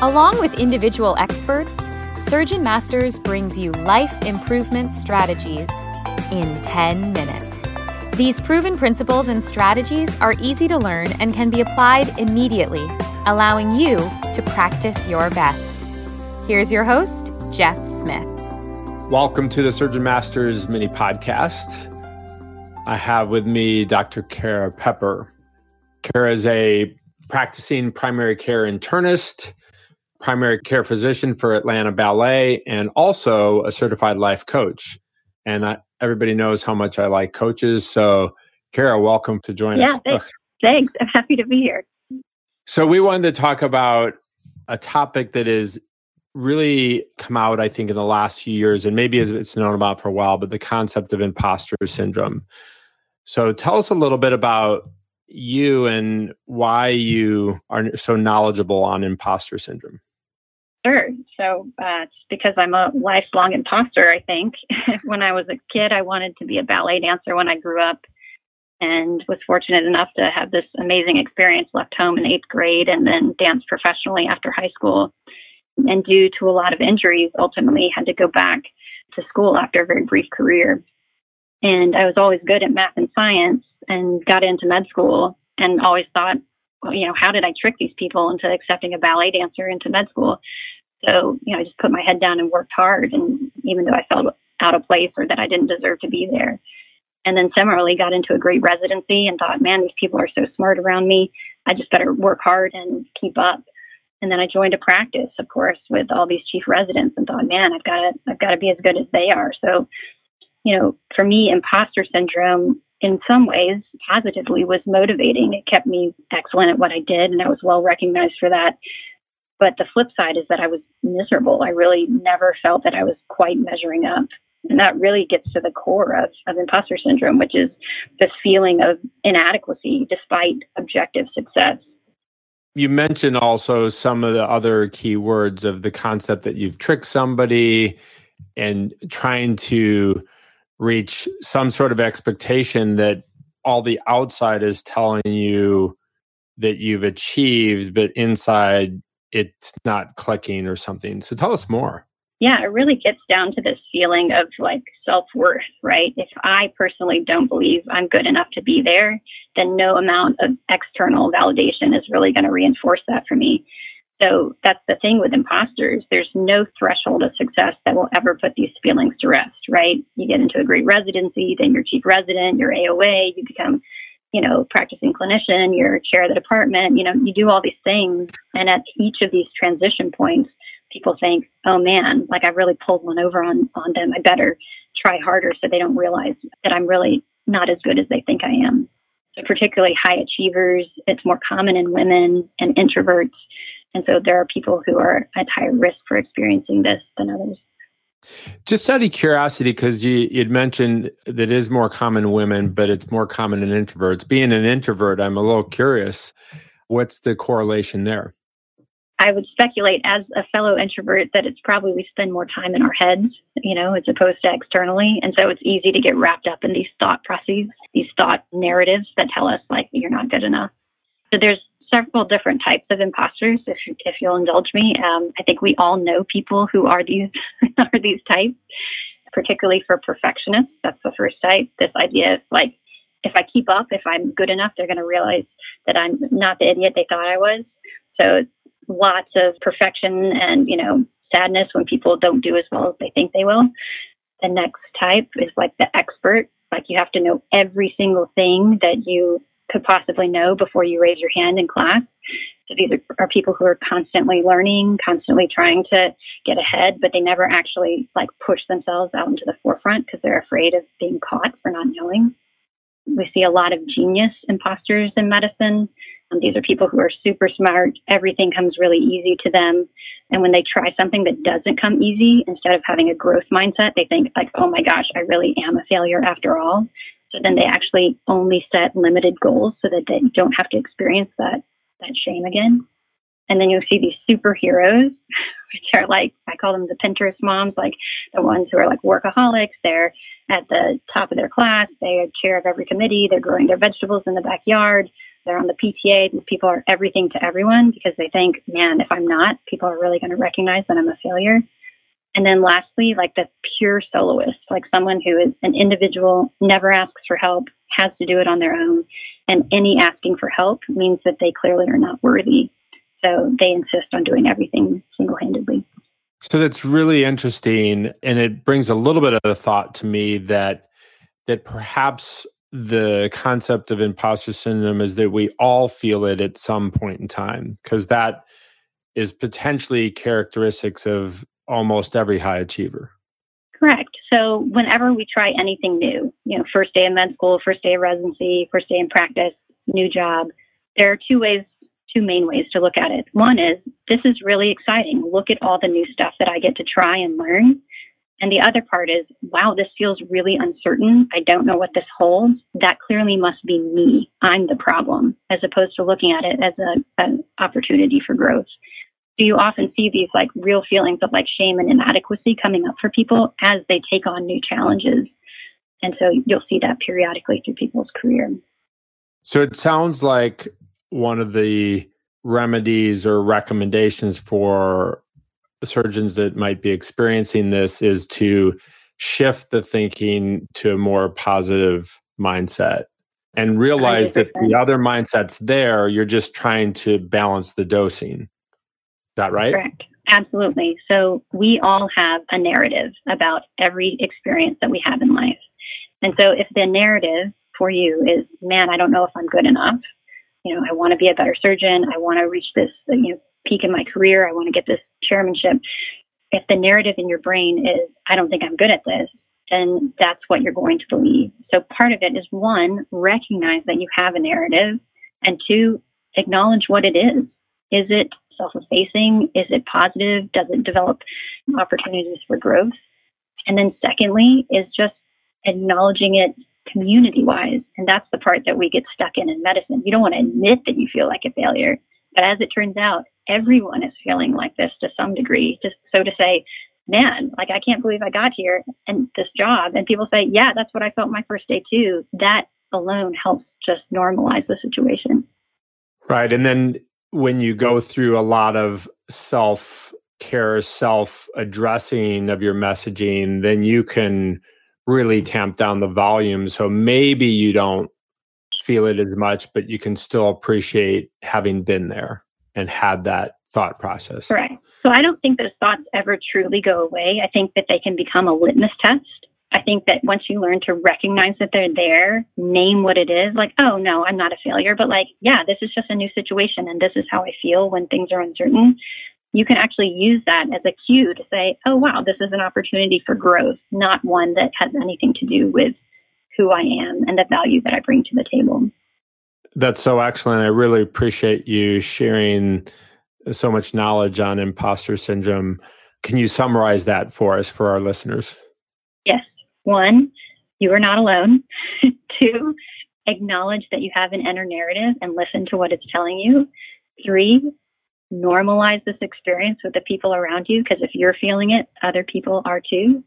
Along with individual experts, Surgeon Masters brings you life improvement strategies in 10 minutes. These proven principles and strategies are easy to learn and can be applied immediately, allowing you to practice your best. Here's your host, Jeff Smith. Welcome to the Surgeon Masters mini podcast. I have with me Dr. Kara Pepper. Kara is a practicing primary care internist primary care physician for Atlanta Ballet and also a certified life coach. And I, everybody knows how much I like coaches. So, Kara, welcome to join yeah, us. Thanks. thanks. I'm happy to be here. So, we wanted to talk about a topic that is really come out, I think, in the last few years, and maybe it's known about for a while, but the concept of imposter syndrome. So, tell us a little bit about you and why you are so knowledgeable on imposter syndrome. Sure. So uh, because I'm a lifelong imposter, I think. when I was a kid, I wanted to be a ballet dancer when I grew up and was fortunate enough to have this amazing experience left home in eighth grade and then danced professionally after high school. And due to a lot of injuries, ultimately had to go back to school after a very brief career. And I was always good at math and science and got into med school and always thought, well, you know, how did I trick these people into accepting a ballet dancer into med school? So, you know, I just put my head down and worked hard. And even though I felt out of place or that I didn't deserve to be there. And then similarly got into a great residency and thought, man, these people are so smart around me. I just better work hard and keep up. And then I joined a practice, of course, with all these chief residents and thought, man, I've got to, I've got to be as good as they are. So, you know, for me, imposter syndrome in some ways positively was motivating. It kept me excellent at what I did and I was well recognized for that. But the flip side is that I was miserable. I really never felt that I was quite measuring up. And that really gets to the core of, of imposter syndrome, which is this feeling of inadequacy despite objective success. You mentioned also some of the other key words of the concept that you've tricked somebody and trying to reach some sort of expectation that all the outside is telling you that you've achieved, but inside it's not clicking or something. So tell us more. Yeah, it really gets down to this feeling of like self worth, right? If I personally don't believe I'm good enough to be there, then no amount of external validation is really going to reinforce that for me. So that's the thing with imposters. There's no threshold of success that will ever put these feelings to rest, right? You get into a great residency, then you're chief resident, you're AOA, you become, you know, practicing clinician, you're chair of the department, you know, you do all these things. And at each of these transition points, people think, oh man, like I really pulled one over on, on them. I better try harder so they don't realize that I'm really not as good as they think I am. So particularly high achievers, it's more common in women and introverts and so there are people who are at higher risk for experiencing this than others. Just out of curiosity, because you, would mentioned that it is more common in women, but it's more common in introverts. Being an introvert, I'm a little curious. What's the correlation there? I would speculate as a fellow introvert that it's probably we spend more time in our heads, you know, as opposed to externally. And so it's easy to get wrapped up in these thought processes, these thought narratives that tell us like you're not good enough. So there's several different types of imposters, if if you'll indulge me. Um, I think we all know people who are these are these types, particularly for perfectionists. That's the first type. This idea of like, if I keep up, if I'm good enough, they're going to realize that I'm not the idiot they thought I was. So lots of perfection and you know sadness when people don't do as well as they think they will. The next type is like the expert. Like you have to know every single thing that you could possibly know before you raise your hand in class. So these are, are, people who are constantly learning, constantly trying to get ahead, but they never actually like push themselves out into the forefront because they're afraid of being caught for not knowing. We see a lot of genius imposters in medicine. Um, these are people who are super smart. Everything comes really easy to them. And when they try something that doesn't come easy, instead of having a growth mindset, they think like, oh my gosh, I really am a failure after all. So then they actually only set limited goals so that they don't have to experience that that shame again. And then you'll see these superheroes, which are like I call them the Pinterest moms, like the ones who are like workaholics. They're at the top of their class. They are chair of every committee. They're growing their vegetables in the backyard. They're on the PTA. These people are everything to everyone because they think, man, if I'm not, people are really going to recognize that I'm a failure. And then lastly, like the pure soloist, like someone who is an individual, never asks for help, has to do it on their own. And any asking for help means that they clearly are not worthy. So they insist on doing everything single handedly. So that's really interesting. And it brings a little bit of a thought to me that that perhaps the concept of imposter syndrome is that we all feel it at some point in time, because that is potentially characteristics of almost every high achiever. Correct. So whenever we try anything new, you know, first day of med school, first day of residency, first day in practice, new job, there are two ways, two main ways to look at it. One is this is really exciting. Look at all the new stuff that I get to try and learn. And the other part is, wow, this feels really uncertain. I don't know what this holds. That clearly must be me. I'm the problem, as opposed to looking at it as a, an opportunity for growth. So you often see these like real feelings of like shame and inadequacy coming up for people as they take on new challenges. And so you'll see that periodically through people's career. So it sounds like one of the remedies or recommendations for surgeons that might be experiencing this is to shift the thinking to a more positive mindset and realize 100%. that the other mindset's there. You're just trying to balance the dosing. That right? Correct. Absolutely. So we all have a narrative about every experience that we have in life. And so if the narrative for you is, man, I don't know if I'm good enough. You know, I want to be a better surgeon. I want to reach this, you know, peak in my career. I want to get this chairmanship. If the narrative in your brain is, I don't think I'm good at this, then that's what you're going to believe. So part of it is one, recognize that you have a narrative, and two, acknowledge what it is. Is it self effacing? Is it positive? Does it develop opportunities for growth? And then secondly, is just acknowledging it community wise. And that's the part that we get stuck in in medicine. You don't want to admit that you feel like a failure. But as it turns out, everyone is feeling like this to some degree. Just so to say, man, like I can't believe I got here and this job. And people say, yeah, that's what I felt my first day too. That alone helps just normalize the situation. Right. And then when you go through a lot of self care, self addressing of your messaging, then you can really tamp down the volume. So maybe you don't feel it as much, but you can still appreciate having been there and had that thought process. Right. So I don't think those thoughts ever truly go away. I think that they can become a litmus test. I think that once you learn to recognize that they're there, name what it is, like, oh no, I'm not a failure, but like, yeah, this is just a new situation and this is how I feel when things are uncertain. You can actually use that as a cue to say, oh wow, this is an opportunity for growth, not one that has anything to do with who I am and the value that I bring to the table. That's so excellent. I really appreciate you sharing so much knowledge on imposter syndrome. Can you summarize that for us, for our listeners? One, you are not alone. Two, acknowledge that you have an inner narrative and listen to what it's telling you. Three, normalize this experience with the people around you because if you're feeling it, other people are too.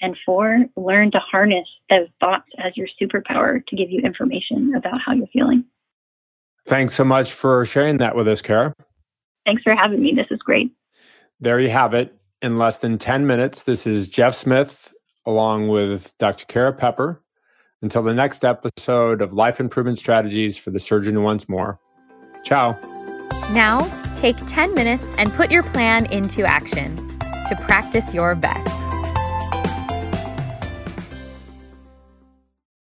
And four, learn to harness those thoughts as your superpower to give you information about how you're feeling. Thanks so much for sharing that with us, Kara. Thanks for having me. This is great. There you have it. In less than 10 minutes, this is Jeff Smith along with Dr. Kara Pepper. Until the next episode of Life Improvement Strategies for the Surgeon Wants More. Ciao. Now, take 10 minutes and put your plan into action to practice your best.